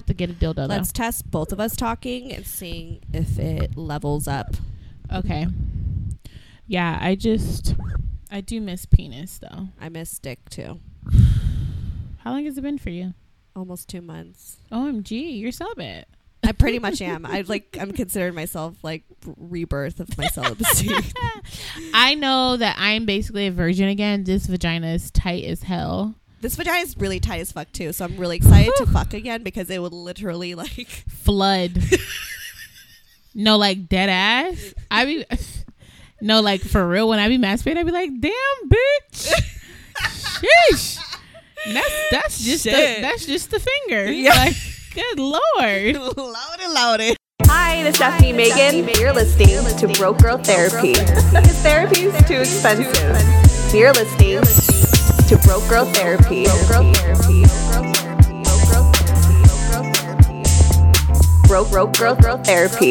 Have to get a dildo though. Let's test both of us talking and seeing if it levels up. Okay. Yeah, I just I do miss penis though. I miss dick too. How long has it been for you? Almost two months. OMG, you're celibate. I pretty much am. I like. I'm considering myself like rebirth of my celibacy. I know that I'm basically a virgin again. This vagina is tight as hell. This vagina is really tight as fuck too. So I'm really excited to fuck again because it would literally like. Flood. no, like dead ass. I be no, like for real. When I be masturbating, I be like, "Damn, bitch." Sheesh. That's that's just the, that's just the finger. Yeah. Like, good lord. Loudy, loudy. Hi, this is Stephanie Megan. You're listening to Broke Girl Therapy because therapy is too expensive. You're listening to Broke Girl Therapy. Broke Girl Therapy. Broke Girl Girl Therapy.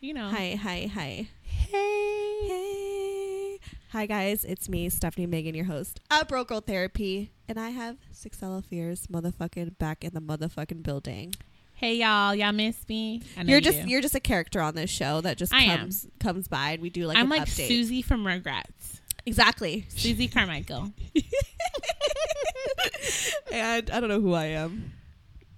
You know. Hi, hi, hi. Hey. Hey. Hi guys, it's me, Stephanie Megan, your host of Broke Girl Therapy, and I have Sixelaafiercee motherfucking back in the motherfucking building. Hey y'all, y'all miss me? I know You're you just do. you're just a character on this show that just I am. comes comes by and we do like I'm an like update. Susie from Rugrats. Exactly. Susie Carmichael. and I don't know who I am.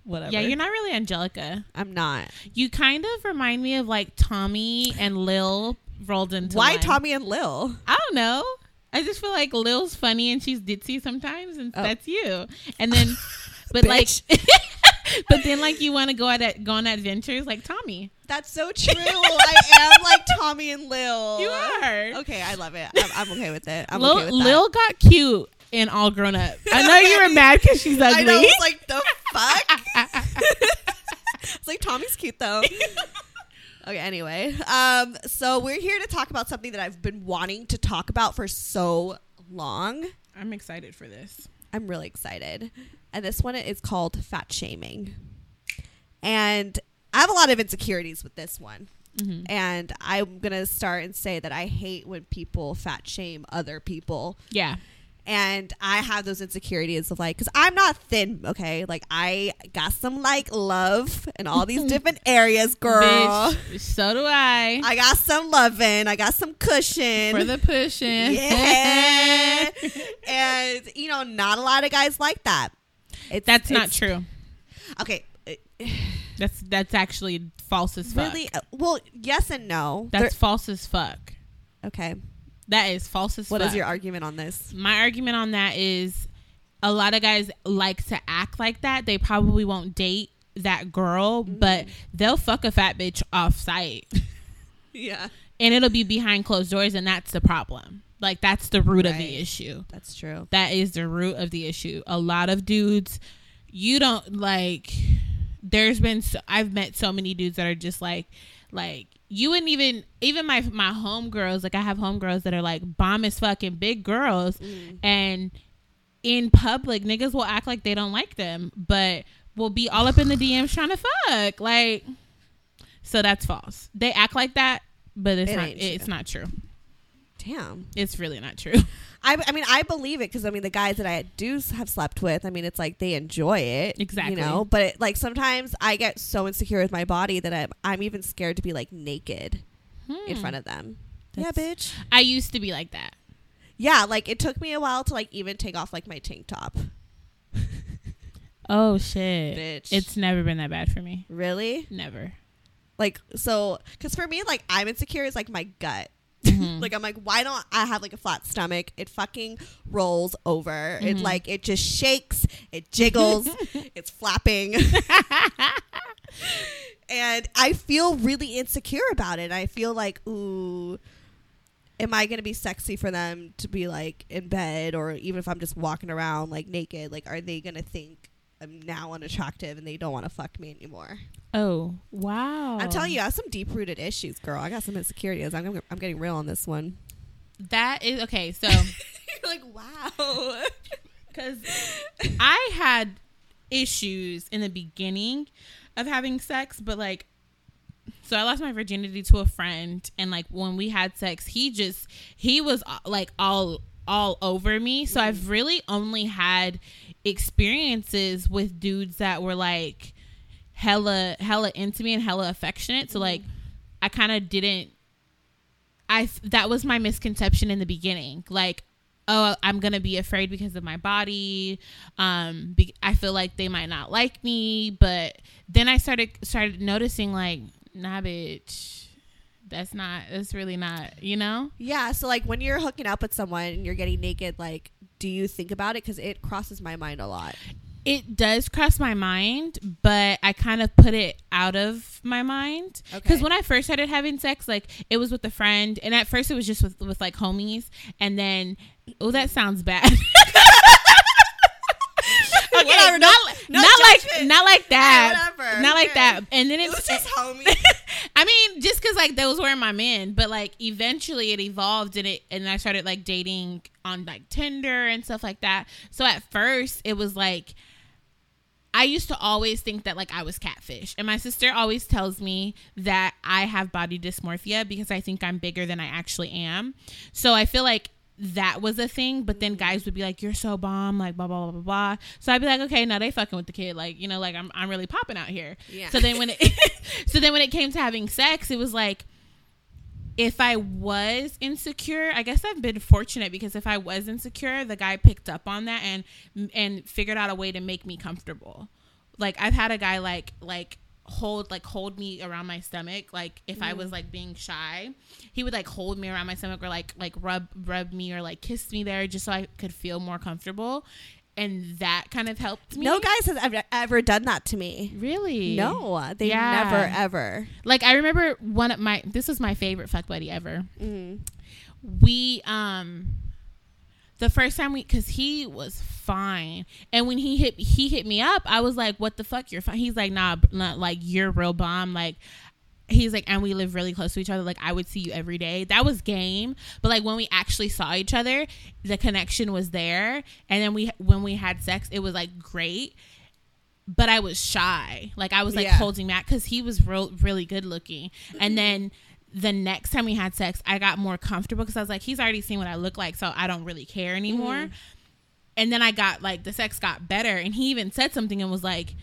Whatever. Yeah, you're not really Angelica. I'm not. You kind of remind me of like Tommy and Lil rolled into Why one. Tommy and Lil? I don't know. I just feel like Lil's funny and she's ditzy sometimes, and Oh. that's you. And then, but like. but then like you want to go at go on adventures like Tommy. That's so true. I am like Tommy and Lil. You are. Okay, I love it. I'm, I'm okay with it. I'm Lil, okay with that. Lil got cute and all grown up. I know you were mad because she's ugly. I know. It's like the fuck. it's like Tommy's cute though. okay. Anyway, um, so we're here to talk about something that I've been wanting to talk about for so long. I'm excited for this. I'm really excited, and this one is called fat shaming, and I have a lot of insecurities with this one. Mhm. And I'm gonna start and say that I hate when people fat shame other people Yeah. and I have those insecurities of like, because I'm not thin, okay? Like I got some like love in all these different areas, girl. Bitch, so do I. I got some loving. I got some cushion. for the pushing. yeah, and you know, not a lot of guys like that. It's, That's not it's- true. Okay, That's that's actually false as fuck. really? uh, Well, yes and no. That's false as fuck. Okay. That is false as What fuck. is your argument on this? My argument on that is a lot of guys like to act like that. They probably won't date that girl, Mm-hmm. but they'll fuck a fat bitch off site. Yeah, and it'll be behind closed doors and that's the problem. Like that's the root of the issue. that's true. That is the root of the issue. A lot of dudes, you don't like. There's been so, I've met so many dudes that are just like, like you wouldn't even even my my homegirls. Like I have homegirls that are like bomb as fucking big girls, mm. and in public niggas will act like they don't like them, but will be all up in the DMs trying to fuck. Like, so that's false. They act like that, but it's It not. It's not true. Damn. It's really not true. I, I mean, I believe it because I mean, the guys that I do have slept with, I mean, it's like they enjoy it, Exactly. You know, but it, like sometimes I get so insecure with my body that I'm I'm even scared to be like naked in front of them. yeah, Hmm. Bitch. I used to be like that. Yeah, like it took me a while to like even take off like my tank top. Oh shit. Bitch. It's never been that bad for me. Really? Never. Like so, because for me, like I'm insecure is like my gut. Mm-hmm. like I'm like, why don't I have like a flat stomach? It fucking rolls over. It Mm-hmm. like it just shakes. It jiggles. it's flapping. and I feel really insecure about it. I feel like, ooh. am I gonna be sexy for them to be like in bed or even if I'm just walking around like naked? Like, are they gonna think I'm now unattractive and they don't want to fuck me anymore? Oh wow! I'm telling you, I have some deep rooted issues, girl. I got some insecurities. I'm, I'm getting real on this one. that is okay. So You're like, wow. because I had issues in the beginning of having sex, but like, so I lost my virginity to a friend, and like when we had sex, he just he was uh, like all all over me. So I've really only had experiences with dudes that were like hella hella into me and hella affectionate. So like, I kind of didn't. I that was my misconception in the beginning. Like oh i'm gonna be afraid because of my body um be, i feel like they might not like me but then i started started noticing like nah bitch that's not that's really not you know Yeah, so like when you're hooking up with someone and you're getting naked, like, do you think about it? Because it crosses my mind a lot. it does cross my mind but i kind of put it out of my mind because Okay. when i first started having sex like it was with a friend and at first it was just with, with like homies and then oh that sounds bad okay, Whatever, not, no not like not like that whatever, not like that and then It it's was just homie. I mean, just because like those were my men, but like eventually it evolved and it and I started like dating on like Tinder and stuff like that. So at first it was like I used to always think that like I was catfish. And my sister always tells me that I have body dysmorphia because I think I'm bigger than I actually am. So I feel like that was a thing, but then mm-hmm. guys would be like, You're so bomb, like blah blah blah blah blah. So I'd be like, Okay, now they fucking with the kid. Like, you know, like I'm I'm really popping out here. Yeah. So then when it so then when it came to having sex, it was like if I was insecure, I guess I've been fortunate because if I was insecure, the guy picked up on that and and figured out a way to make me comfortable. Like I've had a guy like like hold like hold me around my stomach like if I was like being shy, he would like hold me around my stomach or like like rub rub me or like kiss me there just so I could feel more comfortable. And that kind of helped me. no guys has ever, ever done that to me. really. No, they Yeah. never ever. Like I remember one of my this was my favorite fuck buddy ever. Mm. We um the first time we cuz he was fine. And when he hit he hit me up I was like what the fuck? You're fine. He's like nah, not like you're real bomb. Like he's like and we live really close to each other. Like I would see you every day. That was game. But like when we actually saw each other the connection was there. And then we when we had sex it was like great. But I was shy. Like I was like Yeah. holding back because he was real, really good looking. And then the next time we had sex, I got more comfortable because I was like, he's already seen what I look like, so I don't really care anymore. And then I got like the sex got better, and he even said something and was like,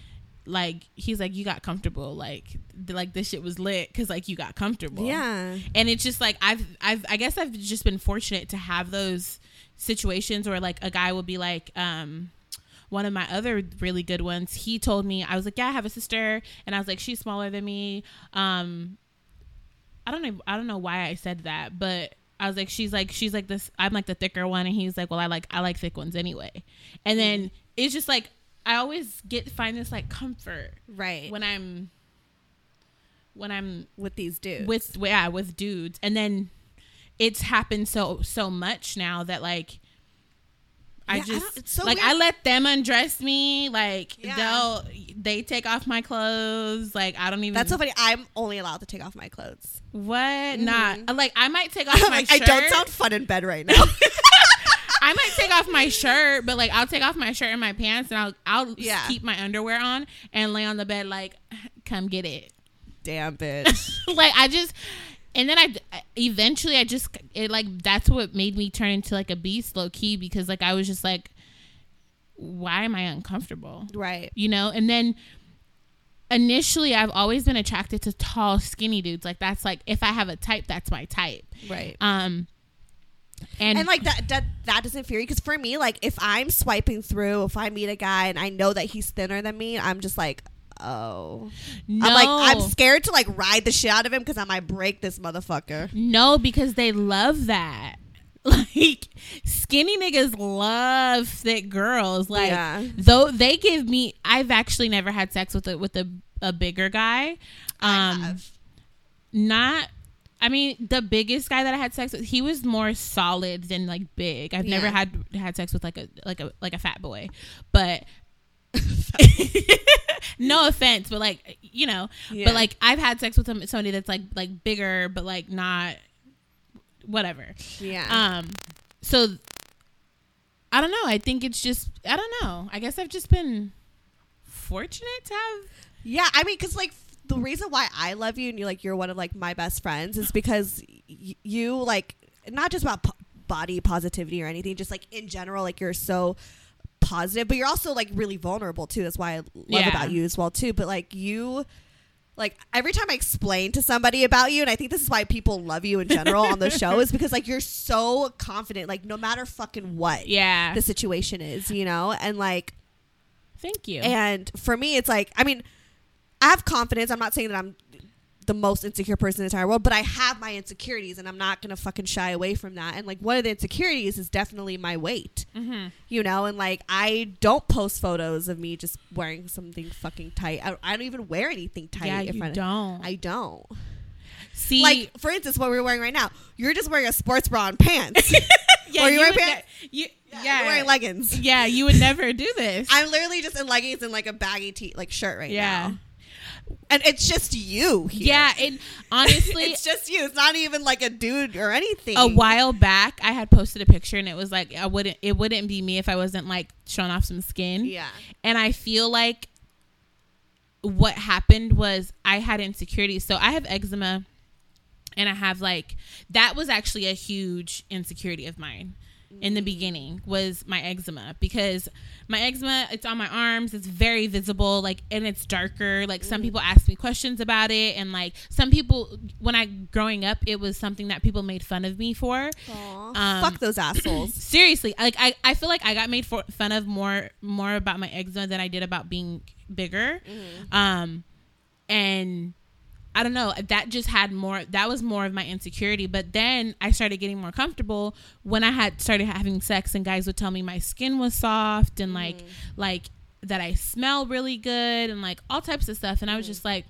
like he's like, you got comfortable, like th- like this shit was lit because like you got comfortable. Yeah. And it's just like I've I've I guess I've just been fortunate to have those situations where like a guy will be like um one of my other really good ones he told me I was like yeah I have a sister and I was like she's smaller than me um I don't know I don't know why I said that but I was like she's like she's like this I'm like the thicker one and he's like well I like I like thick ones anyway and then mm-hmm. it's just like I always get find this like comfort Right. when I'm when I'm with these dudes. with yeah with dudes and then it's happened so so much now that like I Yeah, I just it's so like weird. I let them undress me like Yeah. they'll they take off my clothes like I don't even That's so funny. I'm only allowed to take off my clothes. what mm-hmm. not uh, like I might take off my like, I don't sound fun in bed right now. I might take off my shirt but like I'll take off my shirt and my pants and I'll I'll Yeah. keep my underwear on and lay on the bed like come get it Damn bitch. like I just and then I eventually I just it like that's what made me turn into like a beast low key because like I was just like why am I uncomfortable right. you know and then initially I've always been attracted to tall skinny dudes like that's like if I have a type that's my type Right. um and, and like that that that doesn't fear you because for me like if i'm swiping through if i meet a guy and i know that he's thinner than me i'm just like oh no i'm like i'm scared to like ride the shit out of him because i might break this motherfucker No, because they love that. Like skinny niggas love thick girls. Like Yeah. though they give me I've actually never had sex with a with a, a bigger guy. Um have. not I mean, the biggest guy that I had sex with, he was more solid than like big. I've never had had sex with like a like a like a fat boy, but no offense, but like you know, Yeah. but like I've had sex with some- somebody that's like like bigger, but like not whatever. Yeah. Um, so I don't know. I think it's just I don't know. I guess I've just been fortunate to have. Yeah, I mean, because like the reason why I love you and you're like you're one of like my best friends is because y- you like not just about po- body positivity or anything, just like in general, like you're so positive, but you're also like really vulnerable too. That's why I love Yeah. about you as well too. But like you. Like every time I explain to somebody about you, and I think this is why people love you in general on the show, is because like you're so confident, like no matter fucking what Yeah. the situation is, you know, and like Thank you. and for me, it's like, I mean, I have confidence. I'm not saying that I'm the most insecure person in the entire world, but I have my insecurities and I'm not going to fucking shy away from that. And like, one of the insecurities is definitely my weight, mm-hmm. you know? And like, I don't post photos of me just wearing something fucking tight. I, I don't even wear anything tight. Yeah, in you of- don't. I don't. See, Like, for instance, what we're wearing right now, you're just wearing a sports bra and pants. yeah, or you you wear would pants? ne- you, yeah. yeah, You're wearing leggings. yeah, you would never do this. I'm literally just in leggings and like a baggy tee, like shirt right yeah, now. And it's just you here. yeah. And honestly, it's just you. It's not even like a dude or anything. a while back, I had posted a picture, and it was like I wouldn't. It wouldn't be me if I wasn't like showing off some skin. Yeah. And I feel like what happened was I had insecurities. So I have eczema and I have like that was actually a huge insecurity of mine in the beginning was my eczema because my eczema it's on my arms it's very visible like and it's darker. Like some people ask me questions about it and like some people when i growing up it was something that people made fun of me for. Um, fuck those assholes. seriously like I, I feel like i got made for, fun of more more about my eczema than i did about being bigger. Um and i don't know that just had more that was more of my insecurity but then i started getting more comfortable when i had started having sex and guys would tell me my skin was soft and like mm. like that i smell really good and like all types of stuff and i was mm. just like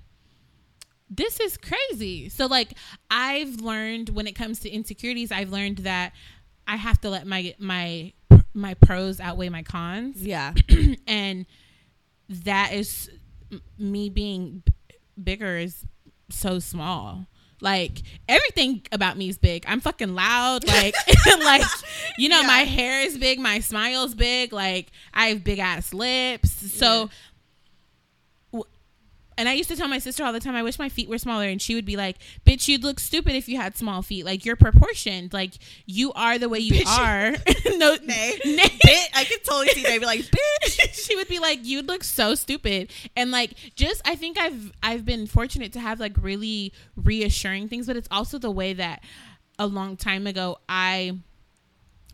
this is crazy. So like I've learned when it comes to insecurities, I've learned that I have to let my my my pros outweigh my cons. Yeah. and that is m- me being b- bigger is so small. Like everything about me is big. I'm fucking loud. Like, like you know, Yeah. my hair is big. My smile's big. Like I have big ass lips. So, w- and I used to tell my sister all the time, I wish my feet were smaller, and she would be like, "Bitch, you'd look stupid if you had small feet. Like you're proportioned. Like you are the way you are." no, Nay. nay. Bitch, I could totally see they be like, bitch. she would be like you'd look so stupid and like just i think i've i've been fortunate to have like really reassuring things but it's also the way that a long time ago i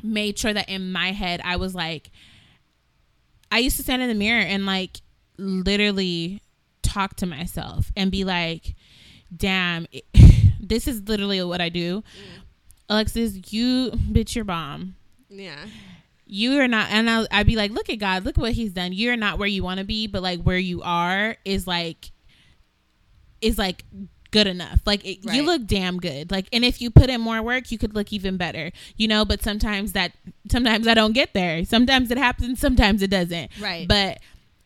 made sure that in my head i was like i used to stand in the mirror and like literally talk to myself and be like damn it- this is literally what i do. Mm. Alexis you bitch your bomb. Yeah. you are not and I'll, I'd be like look at god look what he's done. You're not where you want to be but like where you are is like is like good enough. Like it, Right. you look damn good. Like and if you put in more work you could look even better you know but sometimes that sometimes i don't get there. Sometimes it happens sometimes it doesn't. Right. but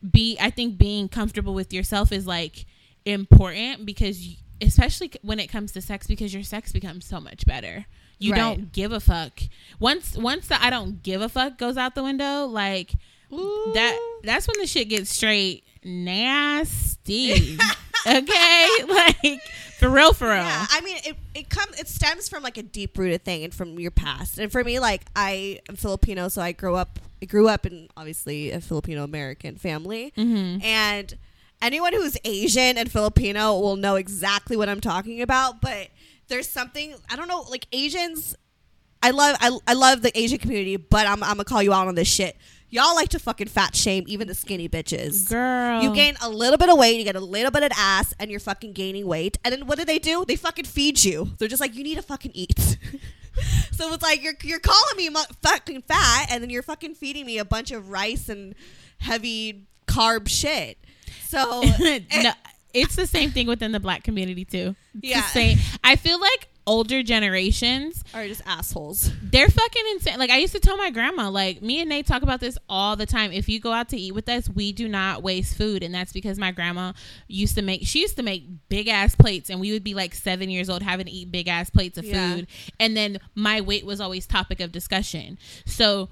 be i think being comfortable with yourself is like important because you, especially when it comes to sex because your sex becomes so much better. You Right. don't give a fuck. Once once the i don't give a fuck goes out the window like that that's when the shit gets straight nasty. Okay? Like for real for real Yeah, I mean, it it comes it stems from like a deep rooted thing and from your past. And for me, like I am Filipino, so I grew up I grew up in obviously a Filipino American family, Mm-hmm. and anyone who's Asian and Filipino will know exactly what I'm talking about. But there's something I don't know, like Asians. I love I, I love the Asian community, but I'm I'm gonna call you out on this shit. Y'all like to fucking fat shame even the skinny bitches. girl You gain a little bit of weight, you get a little bit of ass, and you're fucking gaining weight. And then what do they do? They fucking feed you. They're just like, you need to fucking eat. so it's like you're you're calling me mu- fucking fat, and then you're fucking feeding me a bunch of rice and heavy carb shit. So no, eh. it's the same thing within the black community too. It's Yeah. I feel like older generations Are just assholes. they're fucking insane. Like I used to tell my grandma, like me and Nate talk about this all the time. If you go out to eat with us, we do not waste food, and that's because my grandma used to make. She used to make big ass plates, and we would be like seven years old having to eat big ass plates of Yeah. food, and then my weight was always topic of discussion. So.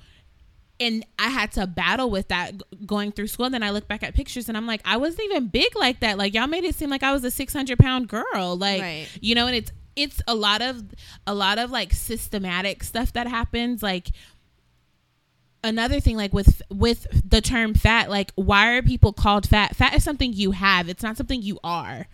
And I had to battle with that going through school. And then I look back at pictures and I'm like, I wasn't even big like that. Like y'all made it seem like I was a 600 pound girl. Like, Right. you know and it's it's a lot of a lot of like systematic stuff that happens like another thing like with with the term fat like why are people called fat fat is something you have it's not something you are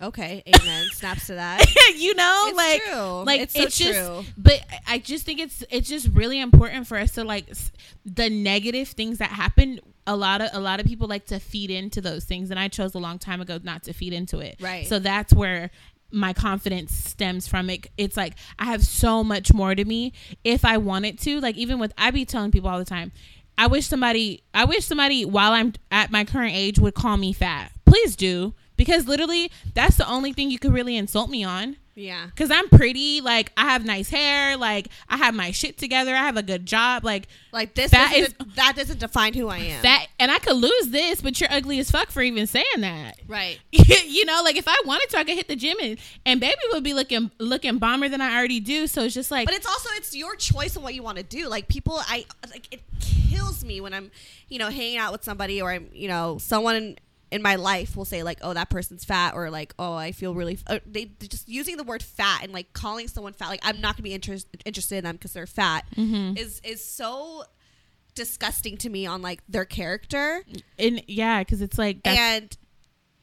Okay, amen. Snaps to that. you know It's like true. like It's it's, just true. but I- i just think it's it's just really important for us to like s- the negative things that happen a lot of a lot of people like to feed into those things and i chose a long time ago not to feed into it Right. so that's where my confidence stems from it. It's like i have so much more to me if i wanted to. Like even with i be telling people all the time i wish somebody i wish somebody while i'm at my current age would call me fat. Please do. Because literally that's the only thing you could really insult me on Yeah. Cause I'm pretty, like I have nice hair, like I have my shit together, I have a good job, like Like this That is- is that doesn't define who I am. that, and I could lose this, but you're ugly as fuck for even saying that. right. you know, like if I wanted to, I could hit the gym and, and baby would be looking looking bomber than I already do. So it's just like, But it's also it's your choice on what you want to do. Like people, I like it kills me when I'm, you know, hanging out with somebody or I'm, you know, someone in my life will say like, oh, that person's fat, or like, oh, I feel really. Uh, they just using the word fat and like calling someone fat. Like I'm not gonna be interest, interested in them because they're fat. Is is so disgusting to me on like their character. and yeah, because it's like and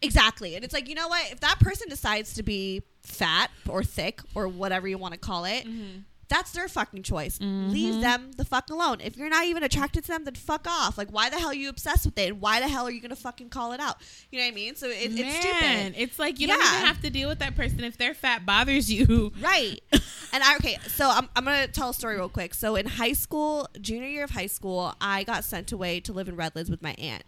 exactly and it's like you know what if that person decides to be fat or thick or whatever you want to call it that's their fucking choice leave mm-hmm. them the fuck alone if you're not even attracted to them then fuck off like why the hell are you obsessed with it and why the hell are you gonna fucking call it out you know what i mean so it, it's man, stupid it's like you don't even have to deal with that person if their fat bothers you. Right. and I okay, so I'm I'm gonna tell a story real quick. So in high school, junior year of high school, I got sent away to live in Redlands with my aunt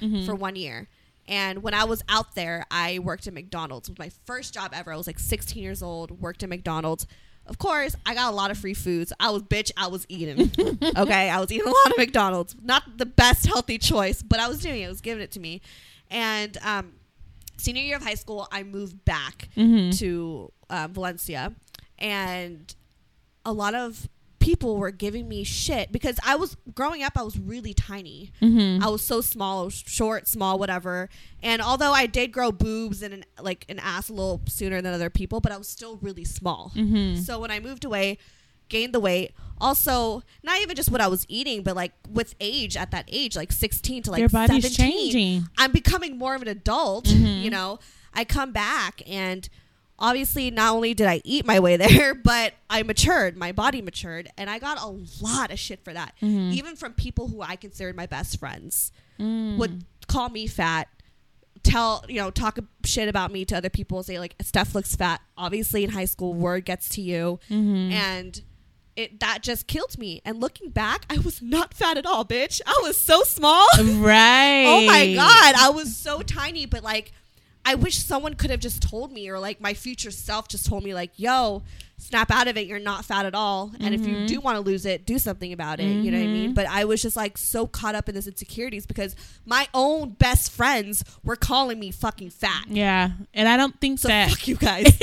mm-hmm. for one year. And when I was out there, I worked at McDonald's. It was my first job ever. I was like 16 years old, worked at McDonald's. Of course, I got a lot of free foods. I was bitch, I was eating. okay, I was eating a lot of McDonald's. Not the best healthy choice, but I was doing it. It was giving it to me. And um, senior year of high school, I moved back to uh, Valencia, and a lot of people were giving me shit because I was growing up. I was really tiny. Mm-hmm. I was so small, was short, small, whatever. And although I did grow boobs and an, like an ass a little sooner than other people, but I was still really small. Mm-hmm. So when I moved away, gained the weight. Also, not even just what I was eating, but like with age at that age, like 16 to like Your body's 17, changing. I'm becoming more of an adult, mm-hmm. you know. I come back and obviously not only did I eat my way there, but I matured, my body matured, and I got a lot of shit for that. Mm-hmm. Even from people who I considered my best friends mm. would call me fat, tell, you know, talk shit about me to other people, say like Steph looks fat. Obviously in high school word gets to you mm-hmm. and it that just killed me. And looking back, I was not fat at all, bitch. I was so small. Right. Oh my god, I was so tiny, but like I wish someone could have just told me or like my future self just told me like, "Yo, snap out of it. You're not fat at all. And if you mm-hmm. do want to lose it, do something about it." You know what I mean? Mm-hmm. But I was just like so caught up in this insecurities because my own best friends were calling me fucking fat. Yeah, and I don't think So that fuck you guys.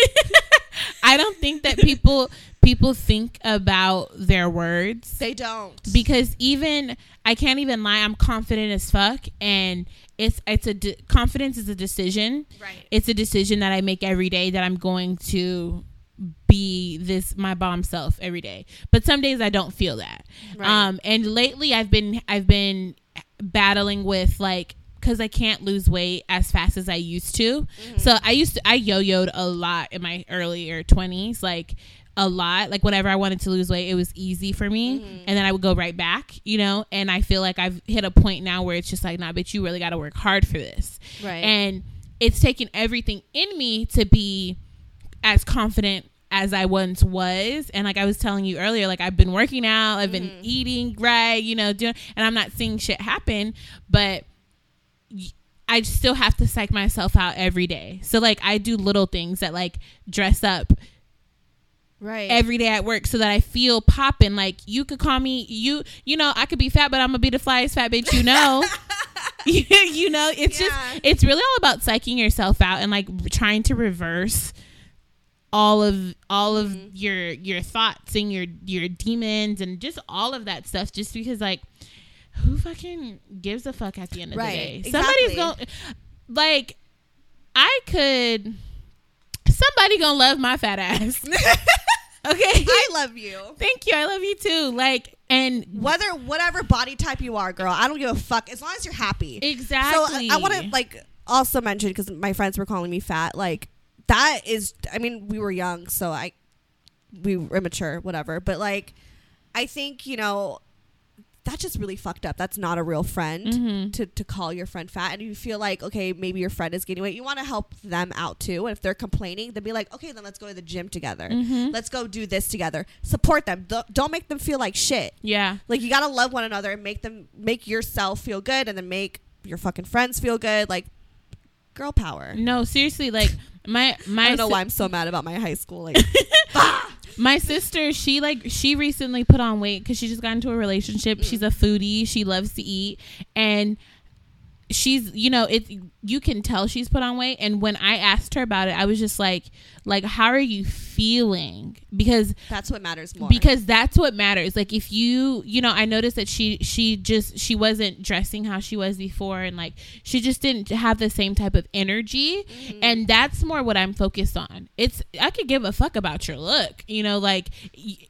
I don't think that people people think about their words they don't. because even I can't even lie. I'm confident as fuck, and it's it's a de- confidence is a decision. Right. It's a decision that I make every day that I'm going to be this my bomb self every day. But some days I don't feel that. Right. Um, and lately I've been I've been battling with like because I can't lose weight as fast as I used to. Mm-hmm. So I used to I yo-yoed a lot in my earlier 20s, like a lot. Like whenever I wanted to lose weight, it was easy for me, mm-hmm. and then I would go right back, you know. And I feel like I've hit a point now where it's just like, nah, bitch, you really got to work hard for this, Right. And it's taken everything in me to be as confident as I once was. And like I was telling you earlier, like I've been working out, I've been mm-hmm. eating right, you know, doing, and I'm not seeing shit happen, but I still have to psych myself out every day. So like I do little things that like dress up Right. every day at work so that I feel popping. Like you could call me you you know, I could be fat, but I'm gonna be the flyest fat bitch you know. you, know, it's Yeah. just it's really all about psyching yourself out and like trying to reverse all of all of Mm-hmm. your your thoughts and your your demons and just all of that stuff just because like who fucking gives a fuck at the end of Right, the day somebody's exactly. going like i could somebody gonna love my fat ass okay I love you. thank you i love you too like and Whether whatever body type you are, girl, I don't give a fuck as long as you're happy. exactly So I, want to like also mention because my friends were calling me fat. Like that is, I mean, we were young, so I we were immature, whatever. But like, I think you know that's just really fucked up. That's not a real friend Mhm. to to call your friend fat, and you feel like okay, maybe your friend is gaining weight. You want to help them out too, and if they're complaining, then be like, okay, then let's go to the gym together. Mhm. Let's go do this together. Support them. Don't- Don't make them feel like shit. yeah Like you gotta love one another and make them make yourself feel good and then make your fucking friends feel good. Like girl power. no seriously like my my I don't know si- why I'm so mad about my high school. Like my sister she like she recently put on weight because she just got into a relationship. She's mm. a foodie. She loves to eat. And she's you know it you can tell she's put on weight. And when i asked her about it i was just like like how are you feeling? Because that's what matters more. because that's what matters. Like if you you know i noticed that she she just she wasn't dressing how she was before. And like she just didn't have the same type of energy. Mm-hmm. and that's more what i'm focused on. It's i could give a fuck about your look you know like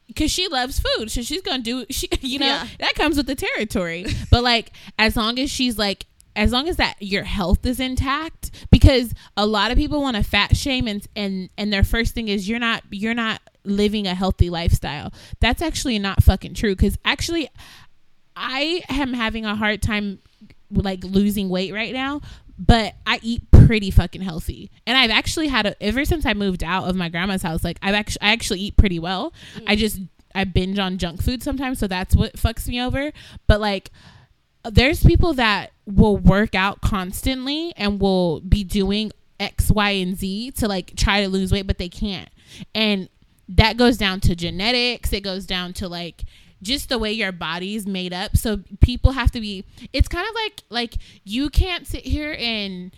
because she loves food. So she's gonna do she you know Yeah. that comes with the territory. But like as long as she's like as long as that your health is intact because a lot of people want to fat shame and and and their first thing is you're not you're not living a healthy lifestyle. That's actually not fucking true because actually i am having a hard time like losing weight right now but i eat pretty fucking healthy. And i've actually had a ever since i moved out of my grandma's house like i've actually i actually eat pretty well. I mm. just i binge on junk food sometimes so that's what fucks me over. But like there's people that will work out constantly and will be doing X, Y, and Z to like try to lose weight, but they can't. And that goes down to genetics. It goes down to like just the way your body's made up. So people have to be. It's kind of like like you can't sit here and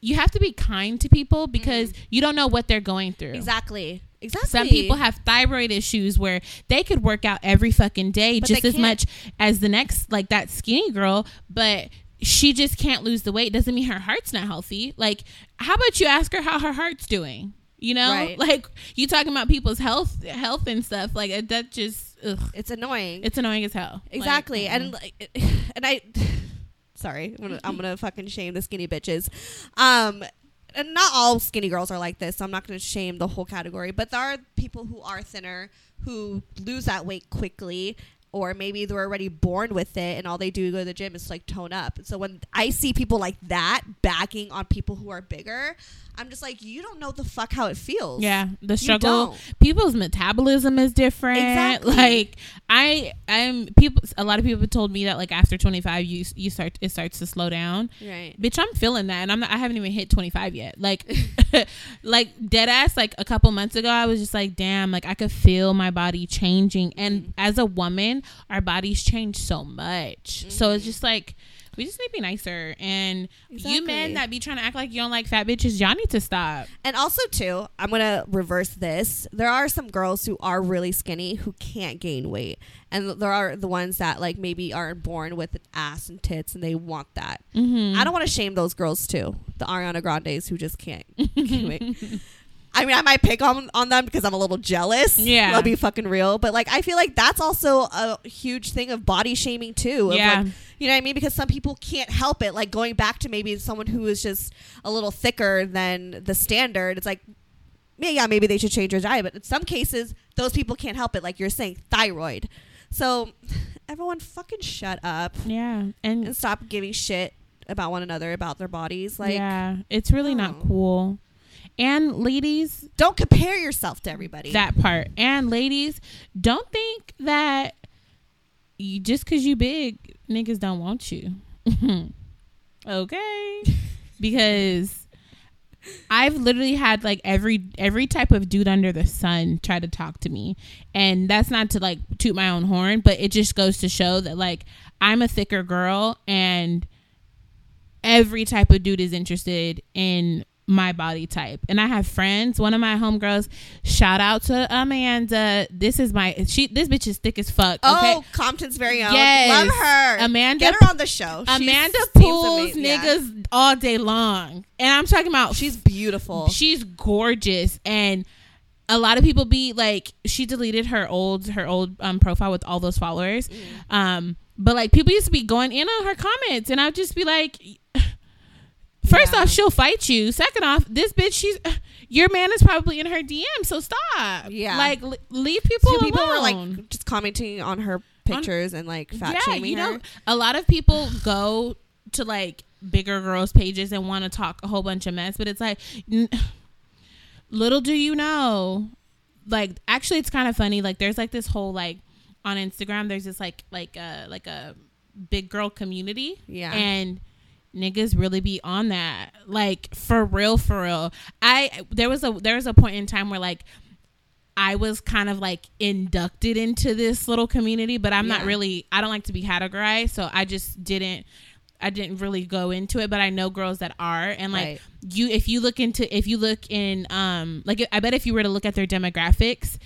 you have to be kind to people because mm-hmm. you don't know what they're going through. exactly. Exactly. Some people have thyroid issues where they could work out every fucking day But just as can't. much as the next, like that skinny girl, but she just can't lose the weight. Doesn't mean her heart's not healthy. Like, how about you ask her how her heart's doing? You know, Right. like you talking about people's health, health and stuff. Like uh, that just, ugh, it's annoying. it's annoying as hell. Like, exactly. mm-mm. and like, and I sorry, I'm gonna, I'm gonna fucking shame the skinny bitches. Um and not all skinny girls are like this, so I'm not going to shame the whole category. But there are people who are thinner who lose that weight quickly, or maybe they're already born with it, and all they do go to the gym is like tone up. So when I see people like that backing on people who are bigger, I'm just like, you don't know the fuck how it feels. Yeah, the struggle. People's metabolism is different. Exactly. Like I, I'm people. A lot of people have told me that like after 25, you you start it starts to slow down. Right. Bitch, I'm feeling that, and I'm not. I haven't even hit 25 yet. Like, like dead ass. Like a couple months ago, I was just like, damn. Like I could feel my body changing, and Mm-hmm. as a woman, our bodies change so much. So Mm-hmm. it's just like. We just need to be nicer, and you men that be trying to act like you don't like fat bitches, y'all need to stop. And also, too, I'm gonna reverse this. There are some girls who are really skinny who can't gain weight, and there are the ones that like maybe aren't born with an ass and tits, and they want that. Mm-hmm. I don't want to shame those girls too. The Ariana Grandes who just can't gain weight. I mean, I might pick on on them because I'm a little jealous. Yeah. I'll be fucking real. But like, I feel like that's also a huge thing of body shaming too. Of Yeah. Like, you know what I mean? Because some people can't help it. Like going back to maybe someone who is just a little thicker than the standard. It's like, yeah, yeah, maybe they should change their diet. But in some cases, those people can't help it. Like you're saying, thyroid. So everyone, fucking shut up Yeah, and and stop giving shit about one another about their bodies. Like, yeah, it's really not oh. cool. And ladies, don't compare yourself to everybody. that part. And ladies, don't think that you just because you big, niggas don't want you. okay, because I've literally had like every every type of dude under the sun try to talk to me. And that's not to like toot my own horn, but it just goes to show that like I'm a thicker girl and every type of dude is interested in my body type. And I have friends. One of my homegirls, shout out to Amanda. This is my she this bitch is thick as fuck. Okay. Oh, Compton's very own. Yes. Love her. Amanda- Get her on the show. Amanda seems pulls amazing. Yeah. niggas all day long. And I'm talking about She's beautiful. she's gorgeous and a lot of people be like she deleted her old her old um, profile with all those followers Mm. um but like people used to be going in on her comments and i'd just be like first Yeah. off she'll fight you second off this bitch she's your man is probably in her dm so stop Yeah. like l- leave people Two people were alone. like just commenting on her pictures and like fat shaming you her. know, a lot of people go to like bigger girls' pages and want to talk a whole bunch of mess, but it's like, n- little do you know, like actually, it's kind of funny. Like, there's like this whole like on Instagram, there's this like like a like a big girl community, Yeah. and niggas really be on that. Like for real for real. I there was a there was a point in time where like I was kind of like inducted into this little community, but I'm not really I don't like to be categorized, so I just didn't I didn't really go into it, but I know girls that are and like Right. you if you look into if you look in um like I bet if you were to look at their demographics,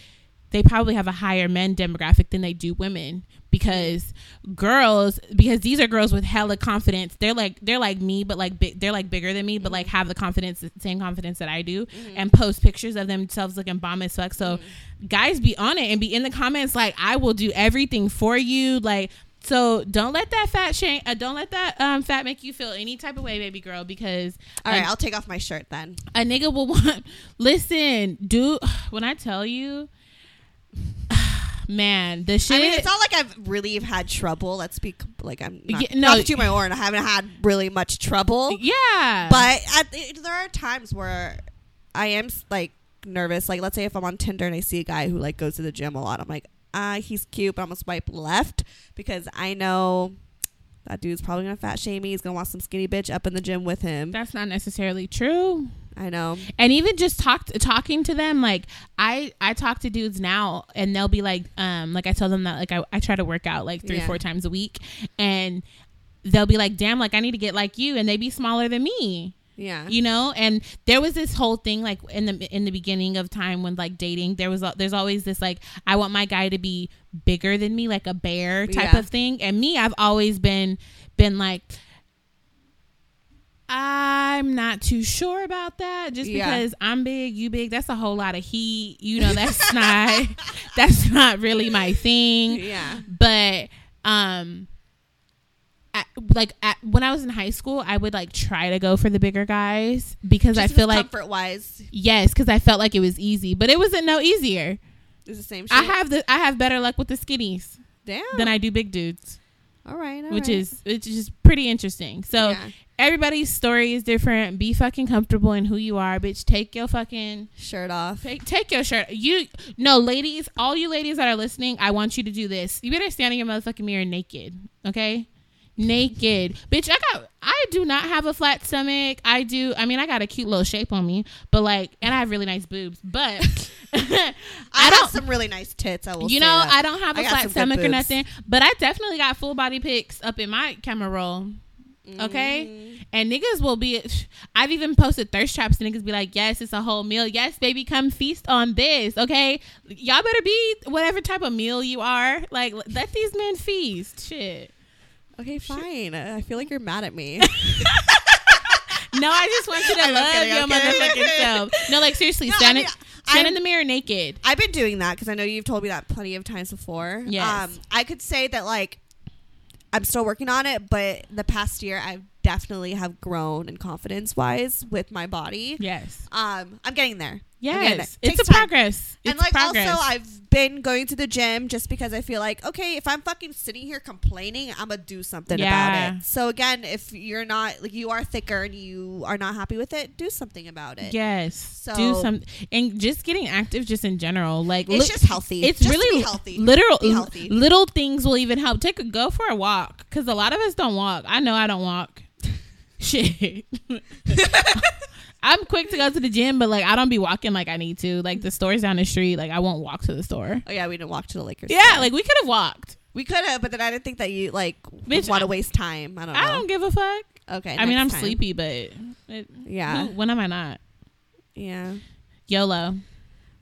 they probably have a higher men demographic than they do women because girls because these are girls with hella confidence. They're like they're like me but like big they're like bigger than me but like have the confidence the same confidence that i do and post pictures of themselves looking bomb as fuck. So guys be on it and be in the comments like i will do everything for you. Like so don't let that fat shame uh, don't let that um fat make you feel any type of way baby girl because All a- right, I'll take off my shirt then. a nigga will want listen dude when i tell you man the shit I mean, it's not like I've really had trouble. Let's be like I'm not, Yeah, no. not to my horn. I haven't had really much trouble. yeah But at the, there are times where I am like nervous. Like let's say if I'm on Tinder and I see a guy who like goes to the gym a lot, I'm like, ah, he's cute, but I'm gonna swipe left because I know that dude's probably gonna fat shame me. He's gonna want some skinny bitch up in the gym with him. that's not necessarily true I know. and even just talk talking to them like i i talk to dudes now and they'll be like um like i tell them that like i, I try to work out like three Yeah. four times a week and they'll be like damn like i need to get like you and they be smaller than me Yeah. you know and there was this whole thing like in the in the beginning of time when like dating there was there's always this like i want my guy to be bigger than me like a bear type Yeah. of thing and me i've always been been like I'm not too sure about that just Yeah. because I'm big, you big. That's a whole lot of heat. You know, that's not that's not really my thing yeah. but um at, like at, when I was in high school, I would like try to go for the bigger guys because I feel like comfort wise yes, because I felt like it was easy, but it wasn't no easier. is the same. Shit. I have the I have better luck with the skinnies damn. than I do big dudes, all right, all which right. is which is pretty interesting. So Yeah. Everybody's story is different. Be fucking comfortable in who you are, bitch. Take your fucking shirt off. Take, take your shirt. You no, ladies, all you ladies that are listening, I want you to do this. You better stand in your motherfucking mirror naked, okay? Naked, bitch. I got. I do not have a flat stomach. I do. I mean, I got a cute little shape on me, but like, and I have really nice boobs. But I, I have don't. some really nice tits. I will. You know, that. I don't have a flat stomach or nothing, but I definitely got full body pics up in my camera roll. Okay, Mm-hmm. and niggas will be. I've even posted thirst traps. And niggas be like, "Yes, it's a whole meal. Yes, baby, come feast on this." Okay, y'all better be whatever type of meal you are. Like, let these men feast. Shit. Okay, fine. I feel like you're mad at me. No, I just want you to I'm love kidding, your I'm motherfucking self. No, like seriously, No, I stand mean, in, stand in the mirror naked. I've been doing that because I know you've told me that plenty of times before. Um, Yes. I could say that like I'm still working on it, but the past year I've definitely have grown in confidence wise with my body. Yes. Um, I'm getting there. I'm getting there. Yes. It's a time. progress. It's and like progress. also I've been going to the gym just because I feel like okay if I'm fucking sitting here complaining I'm gonna do something Yeah. about it. So again, if you're not like you are thicker and you are not happy with it, do something about it. Yes. So- do some and just getting active just in general. Like It's just healthy. It's Just really healthy. Literal healthy. little things will even help. Take a go for a walk cuz a lot of us don't walk. I know I don't walk. Shit. I'm quick to go to the gym, but like I don't be walking like I need to. Like the store's down the street. Like I won't walk to the store. Oh yeah, we didn't walk to the Lakers. Yeah, store. like we could have walked. we could have, but then I didn't think that you like want to waste time. I don't know. I don't give a fuck. okay. I mean, I'm time. sleepy, but it, Yeah. who- when am I not? Yeah. YOLO.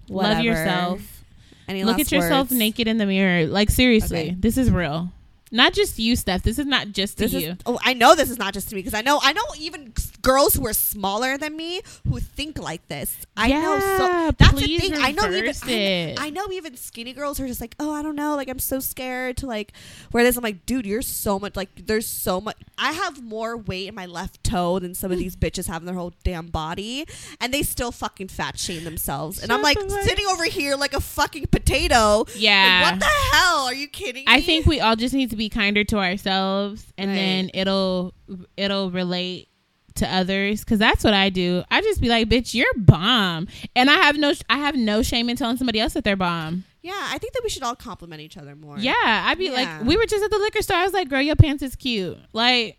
Whatever. Love yourself. Any Look at yourself words? naked in the mirror. Like seriously, Okay. this is real. Not just you, Steph. This is not just to This you. is. Oh, I know this is not just to me because I know. I know even girls who are smaller than me who think like this. I know. Yeah, So that's the thing. I know even. I. I know even skinny girls who are just like, oh, I don't know. Like I'm so scared to like wear this. I'm like, dude, you're so much. Like there's so much. I have more weight in my left toe than some of these bitches have in their whole damn body, and they still fucking fat shame themselves. And I'm like sitting over here like a fucking potato. Yeah. Like, what the hell? Are you kidding me? I think we all just need to be kinder to ourselves, and Right. then it'll it'll relate to others. Because that's what I do. I just be like, "Bitch, you're bomb," and I have no I have no shame in telling somebody else that they're bomb. Yeah, I think that we should all compliment each other more. Yeah, I'd be Yeah. like, we were just at the liquor store. I was like, "Girl, your pants is cute." Like.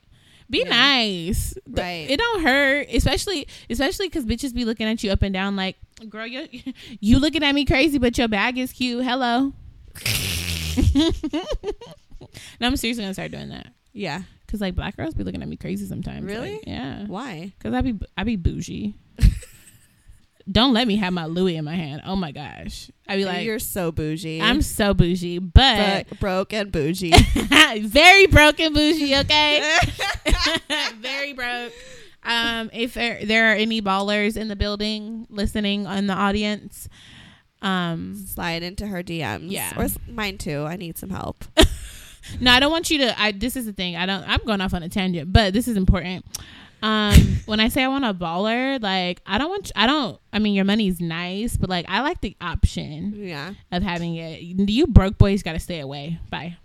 Be Yeah. nice. Right. It don't hurt, especially especially because bitches be looking at you up and down like, girl, you you looking at me crazy, but your bag is cute. Hello. no, I'm seriously gonna start doing that. Yeah. Cause like black girls be looking at me crazy sometimes. Really? Like, yeah. Why? Cause I be I be bougie. Don't let me have my Louis in my hand. Oh my gosh. I be like, You're so bougie. I'm so bougie, but Bro- broke and bougie. very broken bougie. Okay, very broke. Um, if there, there are any ballers in the building listening on the audience, um, Slide into her DMs. Yeah. Or mine too. I need some help. No, I don't want you to. I this is the thing. I don't. I'm going off on a tangent, but this is important. Um, when I say I want a baller, like I don't want. I don't. I mean, your money's nice, but like I like the option Yeah. of having it. You broke boys got to stay away. Bye.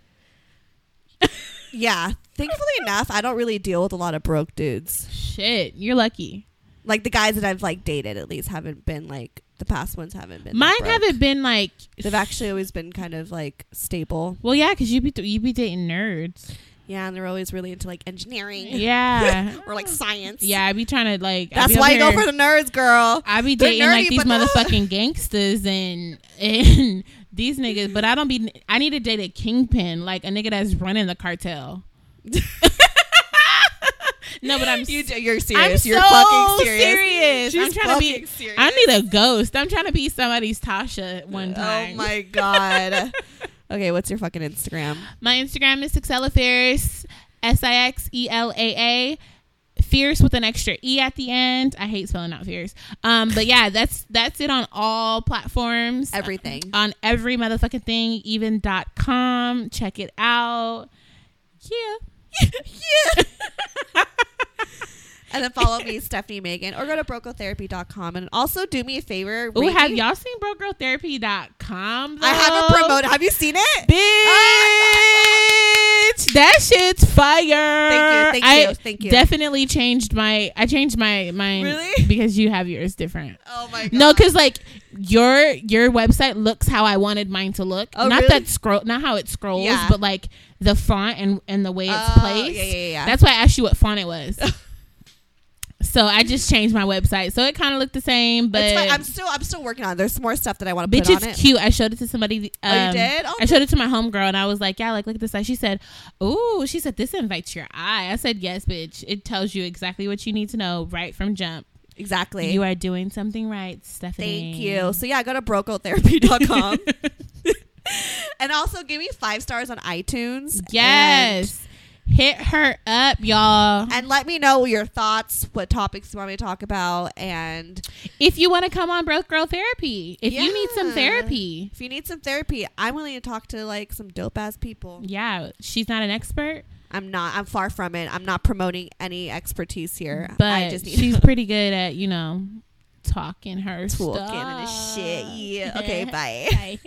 Yeah. Thankfully enough, I don't really deal with a lot of broke dudes. Shit, you're lucky. Like the guys that I've like dated at least haven't been like the past ones haven't been. Mine haven't been like. They've actually always been kind of like stable. Well, yeah, because you be you be dating nerds. Yeah, and they're always really into like engineering. Yeah. or like science. Yeah, I be trying to like. That's why you go for the nerds, girl. I be dating like these motherfucking gangsters and and these niggas, but I don't be. I need to date a kingpin, like a nigga that's running the cartel. No, but I'm. You, you're I'm serious. so you're fucking serious. serious. I'm trying to be. serious. I need a ghost. I'm trying to be somebody's Tasha one time. Oh my god. okay, what's your fucking Instagram? My Instagram is Sixelaafiercee, S I X E L A A. Fierce with an extra E at the end. I hate spelling out fierce. Um, but yeah, that's that's it on all platforms. Everything. On every motherfucking thing, even dot com. Check it out. Yeah. Yeah. and then follow me, Stephanie Megan, or go to brokegirltherapy.com. And also do me a favor. Rate have y'all seen brokegirltherapy.com? I haven't though? promoted. Have you seen it? Bitch, oh that shit's fire. Thank you, thank I you, thank you. Definitely changed my. I changed my mind. Really? Because you have yours different. Oh my god. No, because like your your website looks how I wanted mine to look. Oh, not really? that scroll, not how it scrolls, Yeah. but like the font and and the way it's Oh, placed. yeah, yeah, yeah. That's why I asked you what font it was. so I just changed my website, so it kind of looked the same, but. I'm still I'm still working on. it. There's more stuff that I want to Bitch, put on it's it. cute. I showed it to somebody. Oh, you um, did? Oh, I showed it to my homegirl, and I was like, "Yeah, like look at this." site." She said, "Ooh," she said, "This invites your eye." I said, "Yes, bitch. It tells you exactly what you need to know right from jump. Exactly. You are doing something right, Stephanie." Thank you. So yeah, go to brokegirltherapy.com. and also give me five stars on iTunes. Yes, hit her up, y'all. And, let me know your thoughts, what topics you want me to talk about, and If you want to come on Broke Girl Therapy, if you need some therapy, if you need some therapy, I'm willing to talk to like some dope ass people. yeah, she's not an expert, I'm not. I'm far from it. I'm not promoting any expertise here. but I just need she's pretty good at you know talking her talking stuff. and shit. Yeah. Okay. Bye.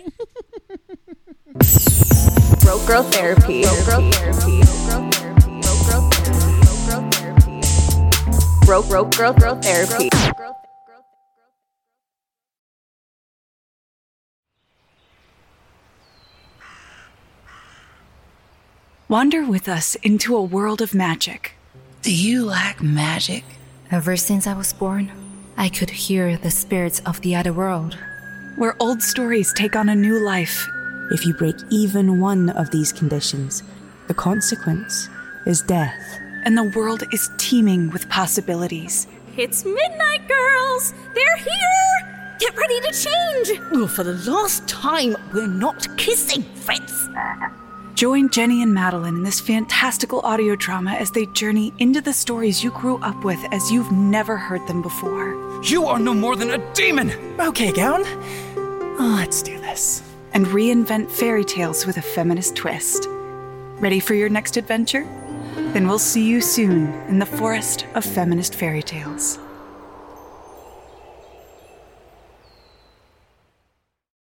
Bye. Broke Girl Therapy. Broke Girl Therapy. Broke Girl Therapy. Broke Broke Girl Girl Therapy. Wander with us into a world of magic. Do you lack magic? Ever since I was born, I could hear the spirits of the other world. Where old stories take on a new life. If you break even one of these conditions, the consequence is death. And the world is teeming with possibilities. It's midnight, girls! They're here! Get ready to change! Well, for the last time, we're not kissing, Fritz. Join Jenny and Madeline in this fantastical audio drama as they journey into the stories you grew up with as you've never heard them before. You are no more than a demon! Okay, Gown. Oh, let's do this. And reinvent fairy tales with a feminist twist. Ready for your next adventure? Then we'll see you soon in the forest of feminist fairy tales.